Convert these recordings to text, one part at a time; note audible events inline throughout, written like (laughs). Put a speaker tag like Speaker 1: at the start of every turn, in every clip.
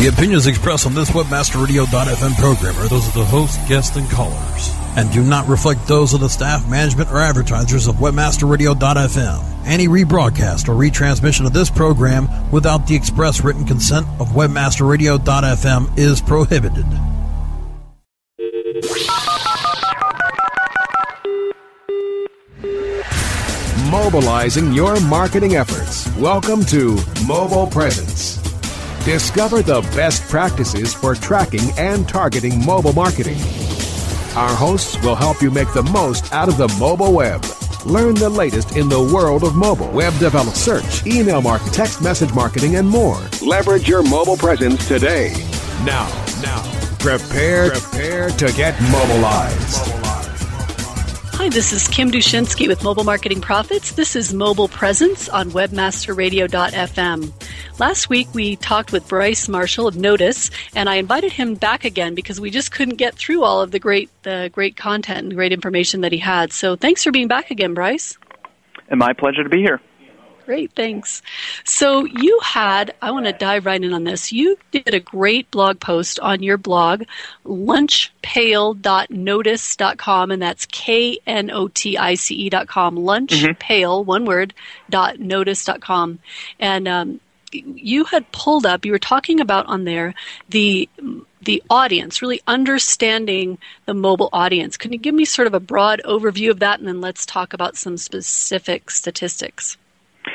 Speaker 1: The opinions expressed on this WebmasterRadio.fm program are those of the host, guests, and callers, and do not reflect those of the staff, management, or advertisers of WebmasterRadio.fm. Any rebroadcast or retransmission of this program without the express written consent of WebmasterRadio.fm is prohibited.
Speaker 2: Mobilizing your marketing efforts. Welcome to Mobile Presence. Discover the best practices for tracking and targeting mobile marketing. Our hosts will help you make the most out of the mobile web. Learn the latest in the world of mobile, web development, search, email marketing, text message marketing, and more. Leverage your mobile presence today. Now, now, prepare, prepare to get mobilized.
Speaker 3: Hi, this is Kim Dushinski with Mobile Marketing Profits. This is Mobile Presence on WebmasterRadio.fm. Last week we talked with Bryce Marshall of Knotice, and I invited him back again because we just couldn't get through all of the great, the great content and great information that he had. So thanks for being back again, Bryce.
Speaker 4: And my pleasure to be here.
Speaker 3: Great, thanks. So you had, I want to dive right in on this. You did a great blog post on your blog, lunchpail.knotice.com, and that's K N O T I C E.com, lunchpail, mm-hmm. one word, dot knotice.com. And um, you had pulled up, you were talking about on there the the audience, really understanding the mobile audience. Can you give me sort of a broad overview of that, and then let's talk about some specific statistics?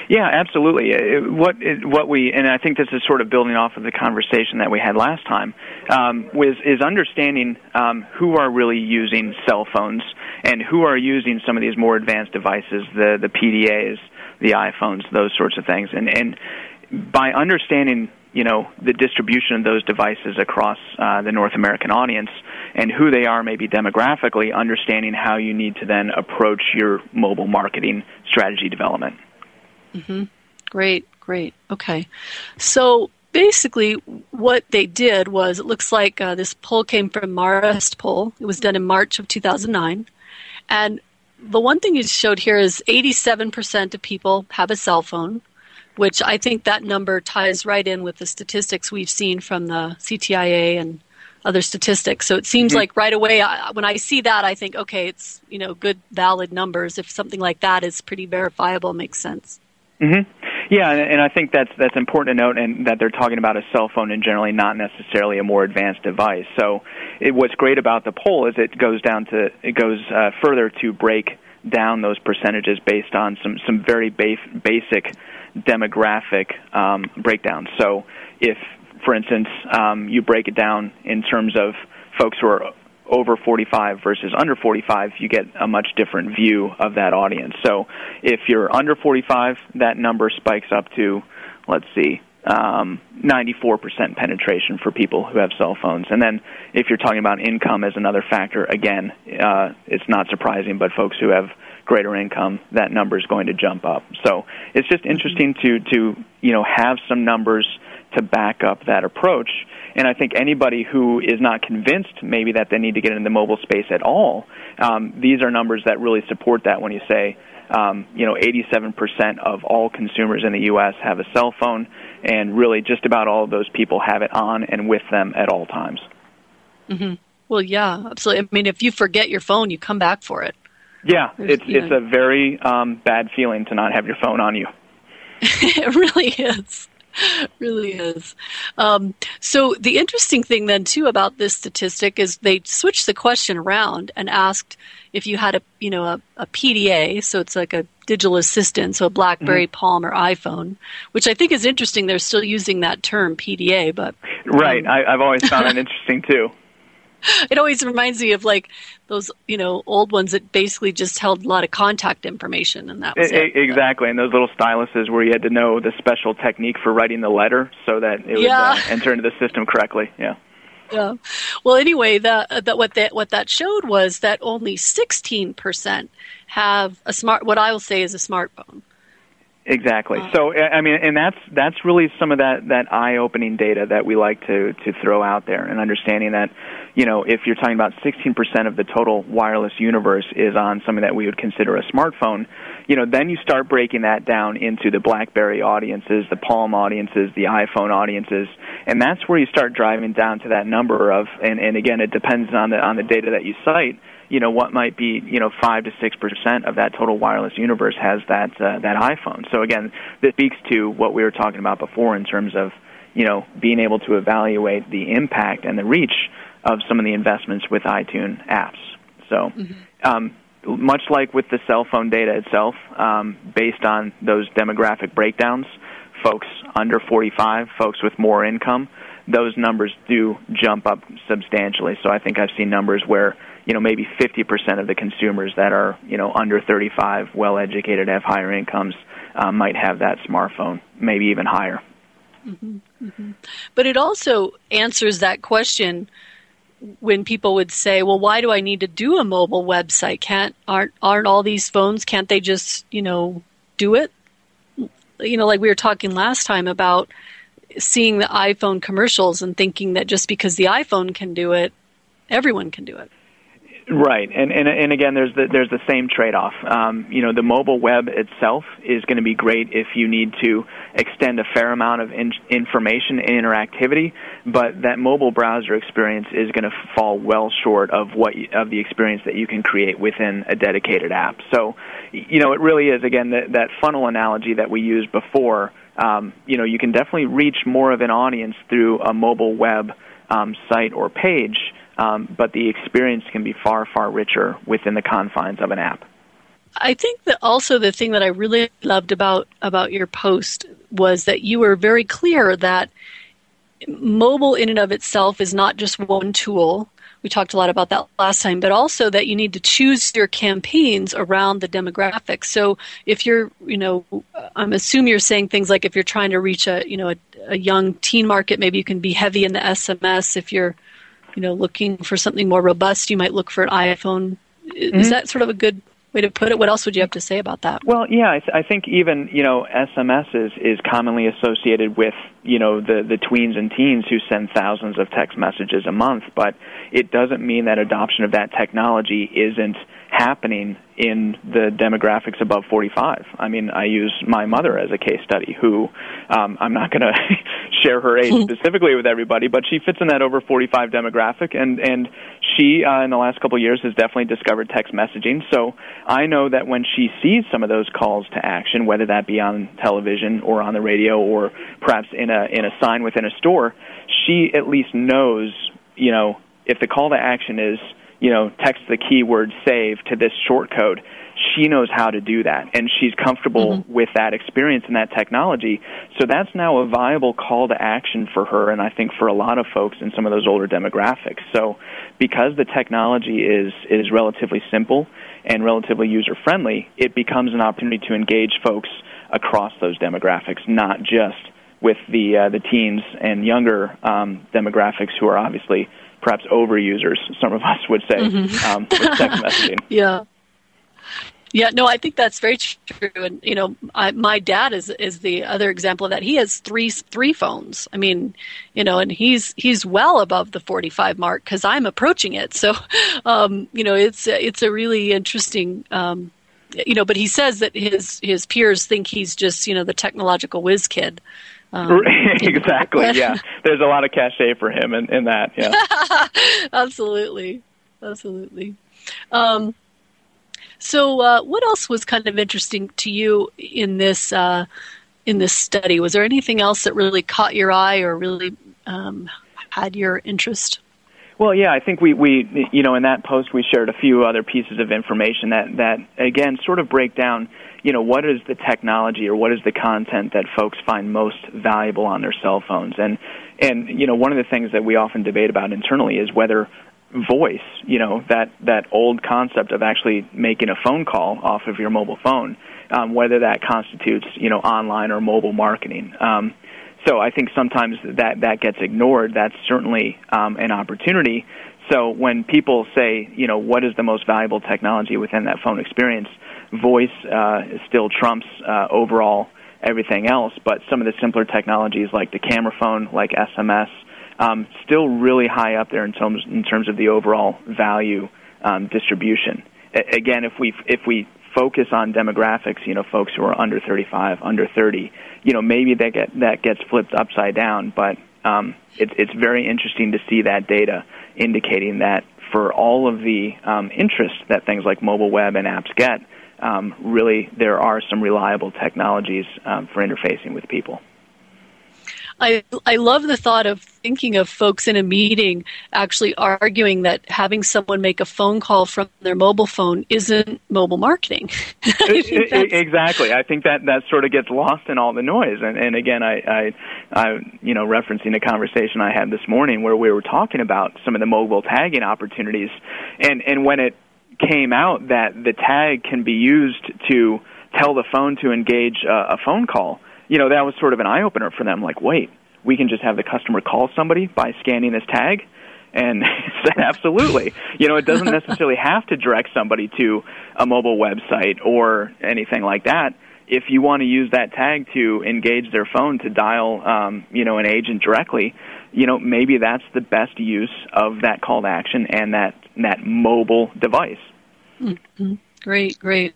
Speaker 4: Yeah, absolutely. What what we and I think this is sort of building off of the conversation that we had last time um, was is understanding um, who are really using cell phones and who are using some of these more advanced devices, the the PDAs, the iPhones, those sorts of things, and and by understanding you know the distribution of those devices across uh, the North American audience and who they are maybe demographically, understanding how you need to then approach your mobile marketing strategy development.
Speaker 3: Mm-hmm. Great, great. Okay. So basically, what they did was it looks like uh, this poll came from Marist poll. It was done in March of 2009. And the one thing you showed here is 87% of people have a cell phone, which I think that number ties right in with the statistics we've seen from the CTIA and other statistics. So it seems mm-hmm. like right away I, when I see that, I think, okay, it's you know good, valid numbers. If something like that is pretty verifiable, makes sense.
Speaker 4: Mm-hmm. Yeah, and, and I think that's that's important to note, and that they're talking about a cell phone and generally not necessarily a more advanced device. So, it, what's great about the poll is it goes down to it goes uh, further to break down those percentages based on some some very base, basic demographic um, breakdowns. So, if for instance um, you break it down in terms of folks who are over 45 versus under 45, you get a much different view of that audience. So if you're under 45, that number spikes up to, let's see, um, 94% penetration for people who have cell phones. And then if you're talking about income as another factor, again, uh, it's not surprising, but folks who have greater income, that number is going to jump up. So it's just interesting to, to you know, have some numbers to back up that approach. And I think anybody who is not convinced maybe that they need to get into the mobile space at all, um, these are numbers that really support that when you say, um, you know, 87% of all consumers in the U.S. have a cell phone, and really just about all of those people have it on and with them at all times.
Speaker 3: Mm-hmm. Well, yeah, absolutely. I mean, if you forget your phone, you come back for it.
Speaker 4: Yeah, There's, it's it's know. a very um, bad feeling to not have your phone on you. (laughs)
Speaker 3: it really is. (laughs) really is. Um, so the interesting thing then too about this statistic is they switched the question around and asked if you had a you know a, a PDA, so it's like a digital assistant, so a BlackBerry, mm-hmm. Palm, or iPhone, which I think is interesting. They're still using that term PDA, but
Speaker 4: right. Um, I, I've always found it (laughs) interesting too. (laughs)
Speaker 3: it always reminds me of like those you know old ones that basically just held a lot of contact information and that was it,
Speaker 4: it. exactly. And those little styluses where you had to know the special technique for writing the letter so that it would uh, (laughs) enter into the system correctly. Yeah.
Speaker 3: Yeah. Well anyway that that what that what that showed was that only 16% have a smart what i will say is a smartphone
Speaker 4: Exactly. Oh. So I mean, and that's that's really some of that that eye-opening data that we like to to throw out there, and understanding that, you know, if you're talking about 16% of the total wireless universe is on something that we would consider a smartphone, you know, then you start breaking that down into the BlackBerry audiences, the Palm audiences, the iPhone audiences, and that's where you start driving down to that number of, and and again, it depends on the on the data that you cite you know what might be you know five to six percent of that total wireless universe has that uh, that iPhone. So again, this speaks to what we were talking about before in terms of you know being able to evaluate the impact and the reach of some of the investments with iTunes apps. So. Mm-hmm. Um, much like with the cell phone data itself, um, based on those demographic breakdowns, folks under 45, folks with more income, those numbers do jump up substantially. So I think I've seen numbers where you know maybe 50% of the consumers that are you know under 35, well educated, have higher incomes, uh, might have that smartphone, maybe even higher.
Speaker 3: Mm-hmm, mm-hmm. But it also answers that question when people would say, "Well, why do I need to do a mobile website? Can't aren't aren't all these phones? Can't they just you know do it?" You know, like we were talking last time about seeing the iPhone commercials and thinking that just because the iPhone can do it, everyone can do it.
Speaker 4: Right, and and and again, there's the there's the same trade-off. Um, you know, the mobile web itself is going to be great if you need to extend a fair amount of in- information and interactivity, but that mobile browser experience is going to fall well short of what of the experience that you can create within a dedicated app. So, you know, it really is again that funnel analogy that we used before. Um, you know, you can definitely reach more of an audience through a mobile web um, site or page um, but the experience can be far, far richer within the confines of an app.
Speaker 3: I think that also the thing that I really loved about about your post was that you were very clear that mobile in and of itself is not just one tool. We talked a lot about that last time, but also that you need to choose your campaigns around the demographics. So if you're, you know, I'm assuming you're saying things like if you're trying to reach a, you know, a, a young teen market, maybe you can be heavy in the SMS. If you're you know, looking for something more robust, you might look for an iPhone. Mm-hmm. Is that sort of a good way to put it? What else would you have to say about that?
Speaker 4: Well, yeah, I, th- I think even you know SMS is is commonly associated with you know the the tweens and teens who send thousands of text messages a month, but it doesn't mean that adoption of that technology isn't happening in the demographics above 45. I mean, I use my mother as a case study, who um, I'm not going (laughs) to share her age (laughs) specifically with everybody, but she fits in that over 45 demographic, and and she uh, in the last couple of years has definitely discovered text messaging. So I know that when she sees some of those calls to action, whether that be on television or on the radio or perhaps in a in a sign within a store, she at least knows, you know, if the call to action is you know, text the keyword save to this short code, she knows how to do that and she's comfortable mm-hmm. with that experience and that technology. So that's now a viable call to action for her and I think for a lot of folks in some of those older demographics. So because the technology is is relatively simple and relatively user friendly, it becomes an opportunity to engage folks across those demographics, not just with the uh, the teens and younger um, demographics who are obviously perhaps overusers, some of us would say, mm-hmm. um, with text (laughs) messaging.
Speaker 3: Yeah. Yeah, no, I think that's very true. And you know, I, my dad is is the other example of that. He has three three phones. I mean, you know, and he's he's well above the forty five mark because I'm approaching it. So, (laughs) um, you know, it's it's a really interesting. Um, you know, but he says that his his peers think he's just you know the technological whiz kid.
Speaker 4: Um, (laughs) exactly. (laughs) yeah, there's a lot of cachet for him in, in that. Yeah. (laughs)
Speaker 3: absolutely, absolutely. Um, so, uh, what else was kind of interesting to you in this uh, in this study? Was there anything else that really caught your eye or really um, had your interest?
Speaker 4: Well, yeah, I think we, we, you know, in that post we shared a few other pieces of information that, that again sort of break down, you know, what is the technology or what is the content that folks find most valuable on their cell phones, and and you know, one of the things that we often debate about internally is whether voice, you know, that, that old concept of actually making a phone call off of your mobile phone, um, whether that constitutes, you know, online or mobile marketing. Um, so I think sometimes that, that gets ignored. That's certainly um, an opportunity. So when people say, you know, what is the most valuable technology within that phone experience, voice uh, still trumps uh, overall everything else, but some of the simpler technologies like the camera phone, like SMS, um, still really high up there in terms in terms of the overall value um, distribution. A- again, if we if we focus on demographics, you know, folks who are under 35, under 30, you know, maybe that get that gets flipped upside down. But um, it's it's very interesting to see that data indicating that for all of the um, interest that things like mobile web and apps get, um, really there are some reliable technologies um, for interfacing with people.
Speaker 3: I I love the thought of thinking of folks in a meeting actually arguing that having someone make a phone call from their mobile phone isn't mobile marketing. (laughs)
Speaker 4: I exactly. I think that that sort of gets lost in all the noise. And and again, I I, I you know referencing a conversation I had this morning where we were talking about some of the mobile tagging opportunities, and and when it came out that the tag can be used to tell the phone to engage a, a phone call you know, that was sort of an eye opener for them. Like, wait, we can just have the customer call somebody by scanning this tag. And (laughs) said, absolutely. You know, it doesn't (laughs) necessarily have to direct somebody to a mobile website or anything like that. If you want to use that tag to engage their phone to dial, um, you know, an agent directly, you know, maybe that's the best use of that call to action and that that mobile device.
Speaker 3: Mm-hmm. Great, great.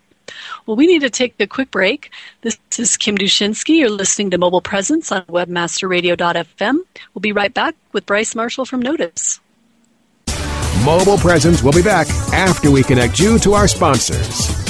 Speaker 3: Well, we need to take a quick break. This is Kim Dushinski. You're listening to Mobile Presence on webmasterradio.fm. We'll be right back with Bryce Marshall from Knotice.
Speaker 2: Mobile Presence will be back after we connect you to our sponsors.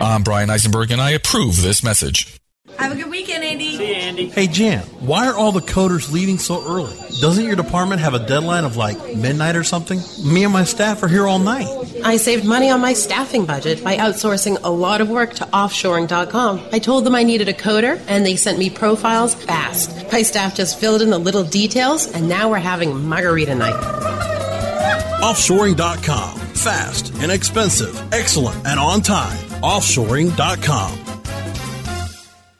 Speaker 5: I'm Bryan Eisenberg, and I approve this message.
Speaker 6: Have a good weekend, Andy.
Speaker 7: See you, Andy. Hey, Jan, why are all the coders leaving so early? Doesn't your department have a deadline of like midnight or something? Me and my staff are here all night.
Speaker 6: I saved money on my staffing budget by outsourcing a lot of work to offshoring.com. I told them I needed a coder, and they sent me profiles fast. My staff just filled in the little details, and now we're having margarita night.
Speaker 1: Offshoring.com. Fast, inexpensive, excellent, and on time. Offshoring.com.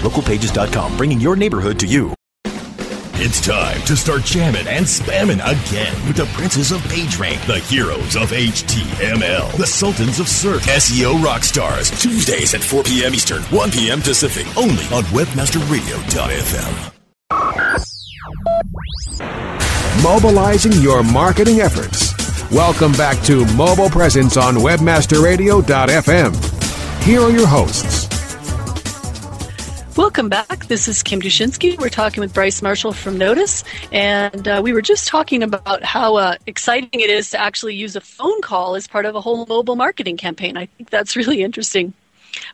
Speaker 8: localpages.com, bringing your neighborhood to you.
Speaker 9: It's time to start jamming and spamming again with the princes of PageRank, the heroes of HTML, the sultans of search, SEO rock stars. Tuesdays at 4 p.m. Eastern, 1 p.m. Pacific, only on WebmasterRadio.fm.
Speaker 2: Mobilizing your marketing efforts. Welcome back to Mobile Presence on WebmasterRadio.fm. Here are your hosts.
Speaker 3: Welcome back. This is Kim Dushinski. We're talking with Bryce Marshall from Knotice, and uh, we were just talking about how uh, exciting it is to actually use a phone call as part of a whole mobile marketing campaign. I think that's (laughs) really interesting.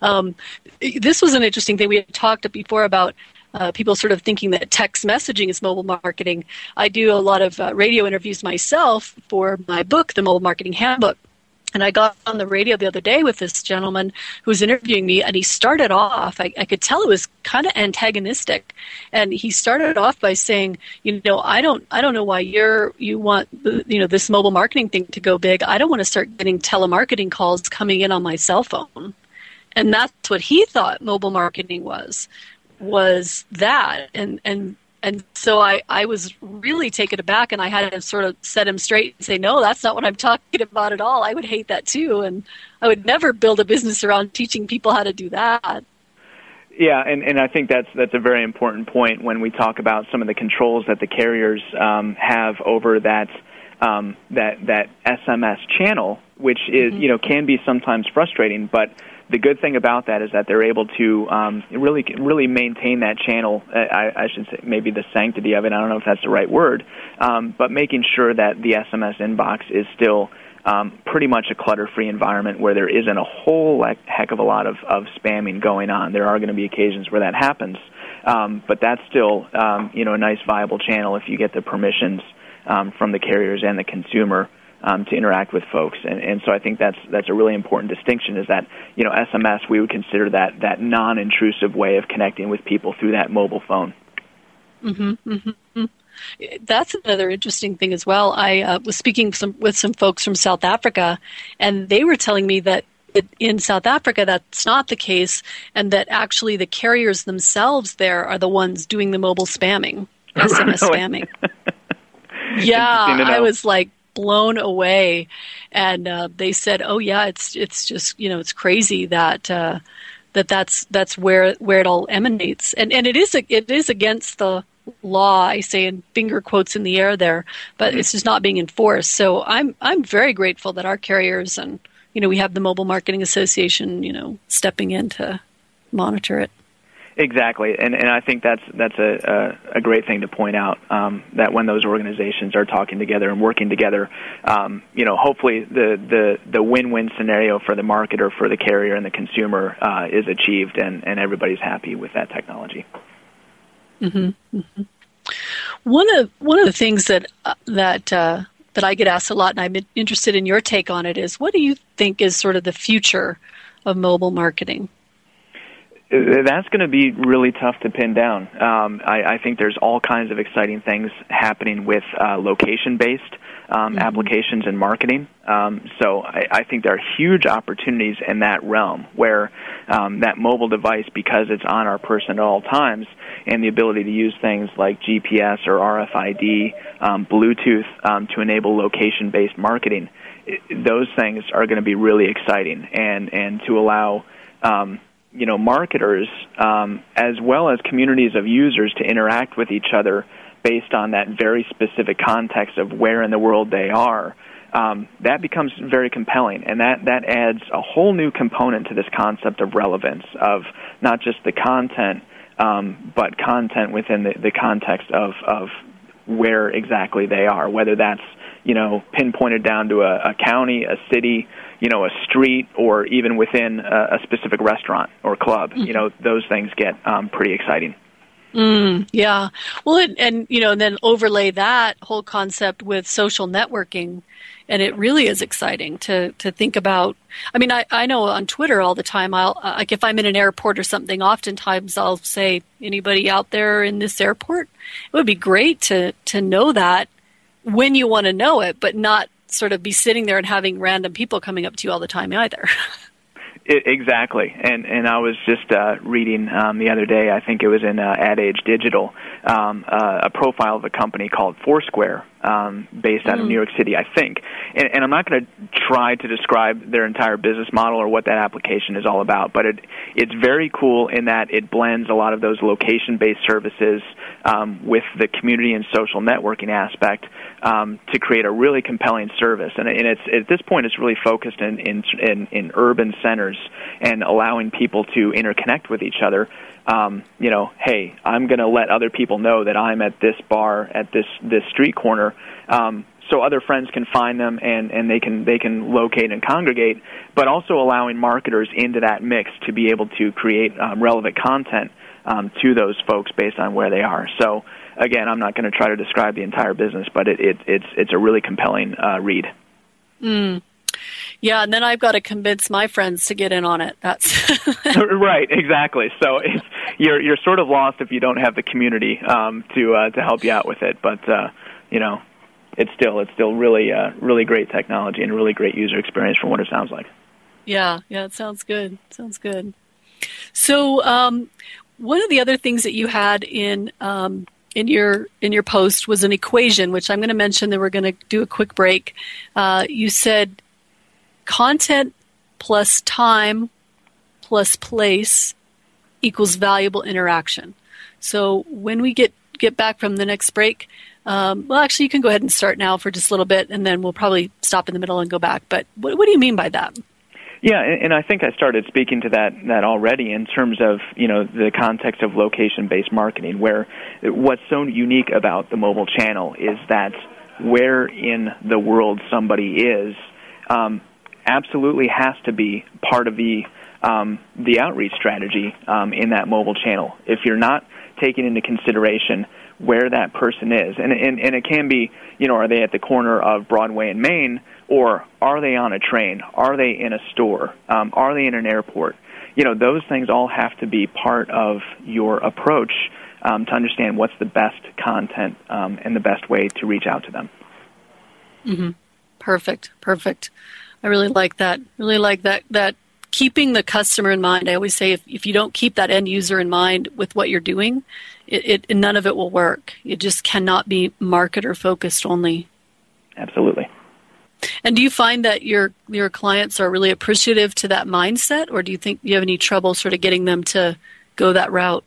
Speaker 3: Um, this was an interesting thing we had talked before about uh, people sort of thinking that text messaging is mobile marketing. I do a lot of uh, radio interviews myself for my book, The Mobile Marketing Handbook. And I got on the radio the other day with this gentleman who was interviewing me, and he started off, I, I could tell it was kind of antagonistic. And he started off by saying, you know, I don't, I don't know why you're, you want, you know, this mobile marketing thing to go big. I don't want to start getting telemarketing calls coming in on my cell phone. And that's what he thought mobile marketing was, was that. And, and and so I, I was really taken aback and I had to sort of set him straight and say, no, that's not what I'm talking about at all. I would hate that too. And I would never build a business around teaching people how to do that.
Speaker 4: Yeah, and, and I think that's that's a very important point when we talk about some of the controls that the carriers um, have over that um, that that SMS channel, which is mm-hmm. you know can be sometimes frustrating, but the good thing about that is that they're able to um, really really maintain that channel. Uh, I, I should say maybe the sanctity of it. I don't know if that's the right word, um, but making sure that the SMS inbox is still um, pretty much a clutter-free environment where there isn't a whole heck of a lot of, of spamming going on. There are going to be occasions where that happens, um, but that's still um, you know a nice viable channel if you get the permissions um, from the carriers and the consumer um, to interact with folks. And, and so I think that's that's a really important distinction. Is that you know SMS we would consider that that non-intrusive way of connecting with people through that mobile phone.
Speaker 3: Mm-hmm, mm-hmm. That's another interesting thing as well. I uh, was speaking some, with some folks from South Africa, and they were telling me that in South Africa that's not the case, and that actually the carriers themselves there are the ones doing the mobile spamming, (laughs) SMS spamming. (laughs) (laughs) yeah, I was like, blown away, and uh, they said, "Oh yeah, it's it's just you know it's crazy that." Uh, that that's that's where where it all emanates, and and it is it is against the law. I say in finger quotes in the air there, but mm-hmm. it's just not being enforced. So I'm I'm very grateful that our carriers and you know we have the Mobile Marketing Association you know stepping in to monitor it.
Speaker 4: Exactly, and and I think that's that's a a, a great thing to point out um, that when those organizations are talking together and working together, um, you know, hopefully the the the win-win scenario for the marketer, for the carrier, and the consumer uh, is achieved, and and everybody's happy with that technology.
Speaker 3: Mm-hmm. Mm-hmm. One of one of the things that uh, that uh, that I get asked a lot, and I'm interested in your take on it, is what do you think is sort of the future of mobile marketing?
Speaker 4: That's going to be really tough to pin down. Um, I, I think there's all kinds of exciting things happening with uh, location-based um, mm-hmm. applications and marketing. Um, so I, I think there are huge opportunities in that realm where um, that mobile device, because it's on our person at all times, and the ability to use things like GPS or RFID, um, Bluetooth um, to enable location-based marketing, it, those things are going to be really exciting, and and to allow um, you know marketers um, as well as communities of users to interact with each other based on that very specific context of where in the world they are. Um, that becomes very compelling, and that that adds a whole new component to this concept of relevance of not just the content, um, but content within the, the context of of where exactly they are, whether that's you know pinpointed down to a, a county, a city, you know, a street or even within a, a specific restaurant or club. Mm-hmm. You know, those things get um, pretty exciting.
Speaker 3: Mm, yeah. Well, it, and you know, and then overlay that whole concept with social networking, and it really is exciting to to think about. I mean, I I know on Twitter all the time. I'll uh, like if I'm in an airport or something. Oftentimes, I'll say, "Anybody out there in this airport?" It would be great to to know that when you want to know it, but not sort of be sitting there and having random people coming up to you all the time either.
Speaker 4: It, (laughs) exactly, and and I was just uh, reading um, the other day. I think it was in uh, Ad Age Digital, um, uh, a profile of a company called Foursquare, um, based out of
Speaker 10: Mm.
Speaker 4: New York City, I think. And, and I'm not going to try to describe their entire business model or what that application is all about, but it it's very cool in that it blends a lot of those location-based services um, with the community and social networking aspect um, to create a really compelling service. And, and it's at this point, it's really focused in in, in, in urban centers and allowing people to interconnect with each other. Um, you know, hey, I'm going to let other people know that I'm at this bar at this this street corner. Um, so other friends can find them and, and they can they can locate and congregate, but also allowing marketers into that mix to be able to create um, relevant content um, to those folks based on where they are. So again, I'm not going to try to describe the entire business, but it, it, it's it's a really compelling uh, read.
Speaker 3: Mm. Yeah, and then I've got to convince my friends to get in on it. That's (laughs)
Speaker 4: right, exactly. So it's, you're you're sort of lost if you don't have the community um, to uh, to help you out with it. But uh, you know, it's still it's still really uh, really great technology and really great user experience from what it sounds like.
Speaker 3: Yeah, yeah, it sounds good. Sounds good. So, um, one of the other things that you had in um, in your in your post was an equation, which I'm going to mention. Then we're going to do a quick break. Uh, you said content plus time plus place equals valuable interaction. So when we get get back from the next break, um, well, actually, you can go ahead and start now for just a little bit, and then we'll probably stop in the middle and go back. But what, what do you mean by that?
Speaker 4: Yeah, and, I think I started speaking to that that already in terms of you know the context of location-based marketing, where what's so unique about the mobile channel is that where in the world somebody is um, absolutely has to be part of the um, the outreach strategy um, in that mobile channel. If you're not taking into consideration where that person is, and, and and it can be, you know, are they at the corner of Broadway and Main, or are they on a train? Are they in a store? Um, are they in an airport? You know, those things all have to be part of your approach um, to understand what's the best content um, and the best way to reach out to them.
Speaker 3: hmm Perfect, perfect. I really like that. Really like that. That keeping the customer in mind. I always say if, if you don't keep that end user in mind with what you're doing, it, it none of it will work. It just cannot be marketer focused only.
Speaker 4: Absolutely.
Speaker 3: And do you find that your your clients are really appreciative to that mindset, or do you think you have any trouble sort of getting them to go that route?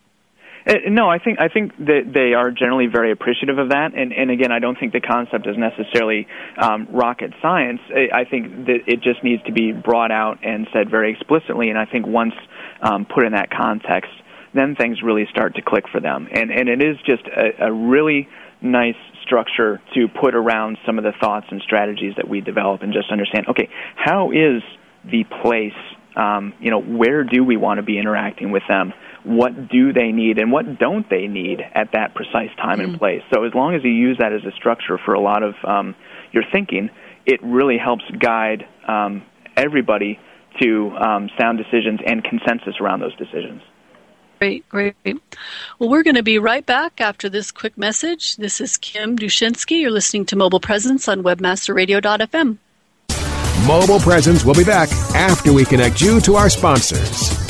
Speaker 4: Uh, no, I think I think that they are generally very appreciative of that, and and again, I don't think the concept is necessarily um, rocket science. I, think that it just needs to be brought out and said very explicitly, and I think once um, put in that context, then things really start to click for them, and and it is just a, a really nice structure to put around some of the thoughts and strategies that we develop, and just understand, okay, how is the place um, you know, where do we want to be interacting with them? What do they need and what don't they need at that precise time and place? So as long as you use that as a structure for a lot of um, your thinking, it really helps guide um, everybody to um, sound decisions and consensus around those decisions.
Speaker 3: Great, great. Well, we're going to be right back after this quick message. This is Kim Dushinski. You're listening to Mobile Presence on WebmasterRadio.fm.
Speaker 2: Mobile Presence will be back after we connect you to our sponsors.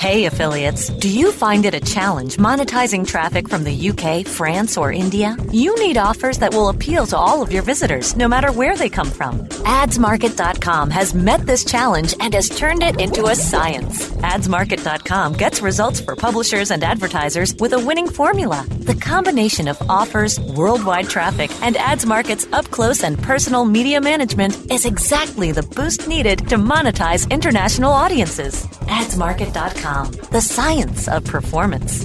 Speaker 11: Hey, affiliates, do you find it a challenge monetizing traffic from the UK, France, or India? You need offers that will appeal to all of your visitors, no matter where they come from. AdsMarket.com has met this challenge and has turned it into a science. AdsMarket.com gets results for publishers and advertisers with a winning formula. The combination of offers, worldwide traffic, and AdsMarket's up close and personal media management is exactly the boost needed to monetize international audiences. AdsMarket.com, the science of performance.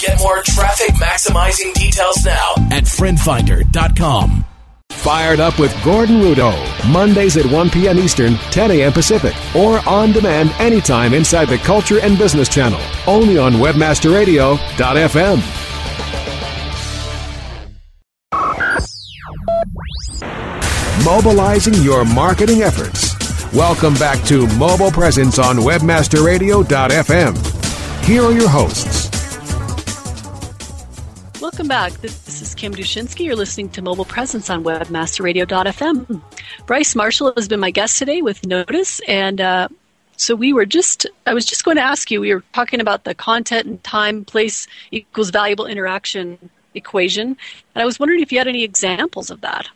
Speaker 10: Get more traffic maximizing details now at friendfinder.com.
Speaker 2: Fired up with Gordon Rudo, Mondays at 1 p.m. Eastern, 10 a.m. Pacific, or on demand anytime inside the Culture and Business Channel, only on WebmasterRadio.fm. Mobilizing your marketing efforts. Welcome back to Mobile Presence on WebmasterRadio.fm. Here are your hosts.
Speaker 3: Back. This is Kim Dushinski. You're listening to Mobile Presence on WebmasterRadio.fm. Bryce Marshall has been my guest today with Knotice, and uh, so we were just, I was just going to ask you, we were talking about the content and time, place equals valuable interaction equation, and I was wondering if you had any examples of that.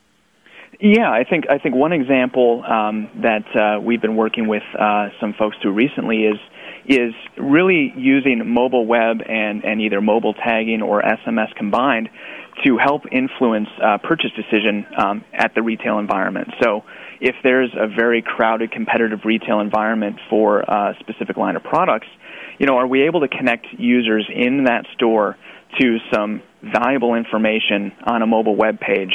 Speaker 4: Yeah, I think I think one example um, that uh, we've been working with uh, some folks through recently is is really using mobile web and, and either mobile tagging or SMS combined to help influence uh, purchase decision um, at the retail environment. So if there's a very crowded competitive retail environment for a specific line of products, you know, are we able to connect users in that store to some valuable information on a mobile web page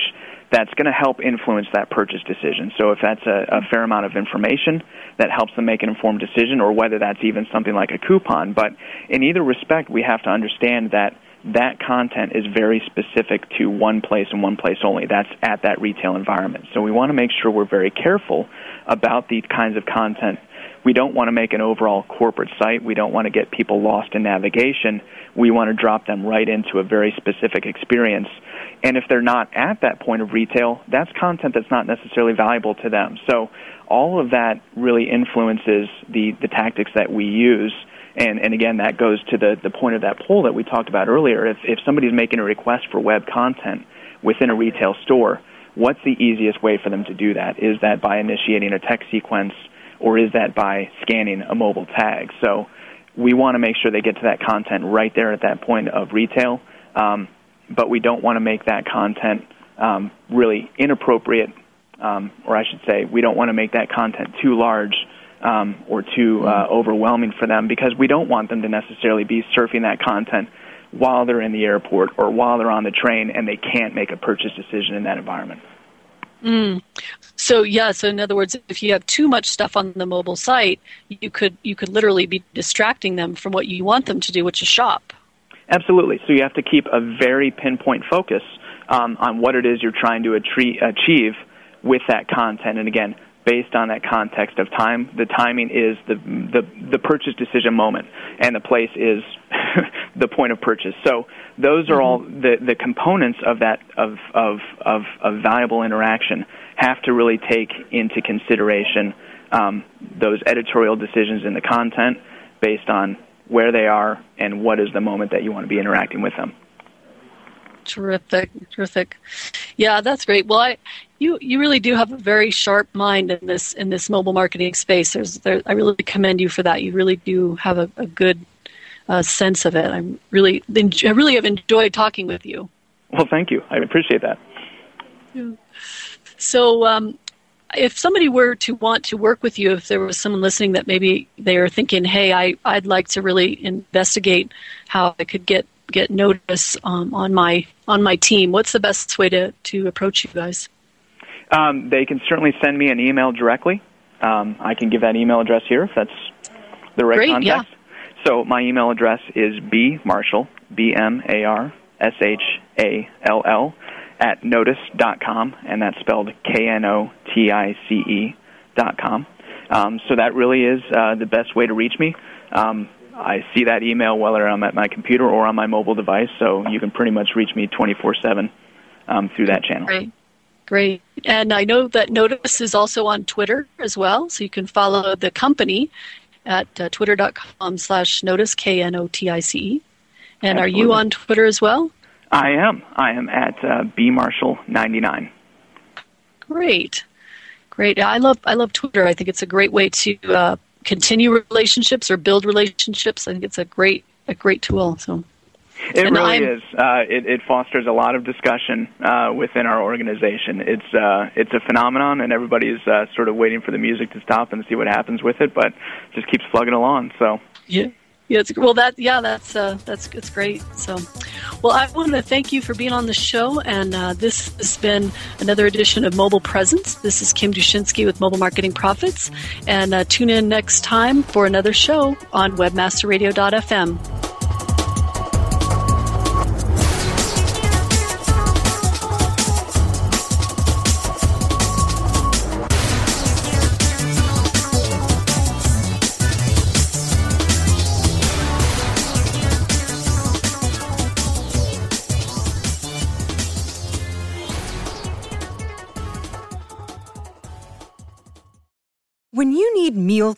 Speaker 4: that's going to help influence that purchase decision. So if that's a, a, fair amount of information that helps them make an informed decision, or whether that's even something like a coupon. But in either respect, we have to understand that that content is very specific to one place and one place only. That's at that retail environment. So we want to make sure we're very careful about these kinds of content. We don't want to make an overall corporate site. We don't want to get people lost in navigation. We want to drop them right into a very specific experience and if they're not at that point of retail, that's content that's not necessarily valuable to them. So all of that really influences the, the tactics that we use. And, and again, that goes to the, the point of that poll that we talked about earlier. If, if somebody's making a request for web content within a retail store, what's the easiest way for them to do that? Is that by initiating a text sequence or is that by scanning a mobile tag? So we want to make sure they get to that content right there at that point of retail. Um, but we don't want to make that content um, really inappropriate, um, or I should say, we don't want to make that content too large um, or too uh, mm-hmm. overwhelming for them because we don't want them to necessarily be surfing that content while they're in the airport or while they're on the train and they can't make a purchase decision in that environment.
Speaker 3: Mm. So yeah, so in other words, if you have too much stuff on the mobile site, you could you could literally be distracting them from what you want them to do, which is shop.
Speaker 4: Absolutely. So you have to keep a very pinpoint focus um, on what it is you're trying to achieve with that content. And again, based on that context of time, the timing is the the, the purchase decision moment, and the place is (laughs) the point of purchase. So those are all the, the components of that of, of of of valuable interaction have to really take into consideration um, those editorial decisions in the content based on where they are, and what is the moment that you want to be interacting with them.
Speaker 3: Terrific, terrific. Yeah, that's great. Well, I, you you really do have a very sharp mind in this in this mobile marketing space. There's, there, I really commend you for that. You really do have a, a good uh, sense of it. I'm really, I really have enjoyed talking with you.
Speaker 4: Well, thank you. I appreciate that.
Speaker 3: Yeah. So, um, if somebody were to want to work with you, if there was someone listening that maybe they are thinking, "Hey, I, I'd like to really investigate how I could get get Knotice um, on my on my team," what's the best way to to approach you guys?
Speaker 4: Um, they can certainly send me an email directly. Um, I can give that email address here if that's the right
Speaker 3: Great,
Speaker 4: context.
Speaker 3: Yeah.
Speaker 4: So my email address is b marshall b m a r s h a l l at knotice.com, and that's spelled K N O T I C E dot com. Um, so that really is uh, the best way to reach me. Um, I see that email whether I'm at my computer or on my mobile device, so you can pretty much reach me 24 7 um, through that channel.
Speaker 3: Great. Great. And I know that Knotice is also on Twitter as well, so you can follow the company at uh, twitter.com slash knotice, K N O T I C E. And
Speaker 4: Absolutely.
Speaker 3: are you on Twitter as well?
Speaker 4: I am. I am at uh, bmarshall99.
Speaker 3: Great, great. I love I love Twitter. I think it's a great way to uh, continue relationships or build relationships. I think it's a great a great tool. So
Speaker 4: it
Speaker 3: And
Speaker 4: really
Speaker 3: I'm-
Speaker 4: is. Uh, it, it fosters a lot of discussion uh, within our organization. It's uh, it's a phenomenon, and everybody's uh, sort of waiting for the music to stop and see what happens with it. But it just keeps plugging along. So
Speaker 3: yeah. Yeah, it's, well, that yeah, that's uh, that's it's great. So, well, I want to thank you for being on the show, and uh, this has been another edition of Mobile Presence. This is Kim Dushinski with Mobile Marketing Profits, and uh, tune in next time for another show on WebmasterRadio.fm.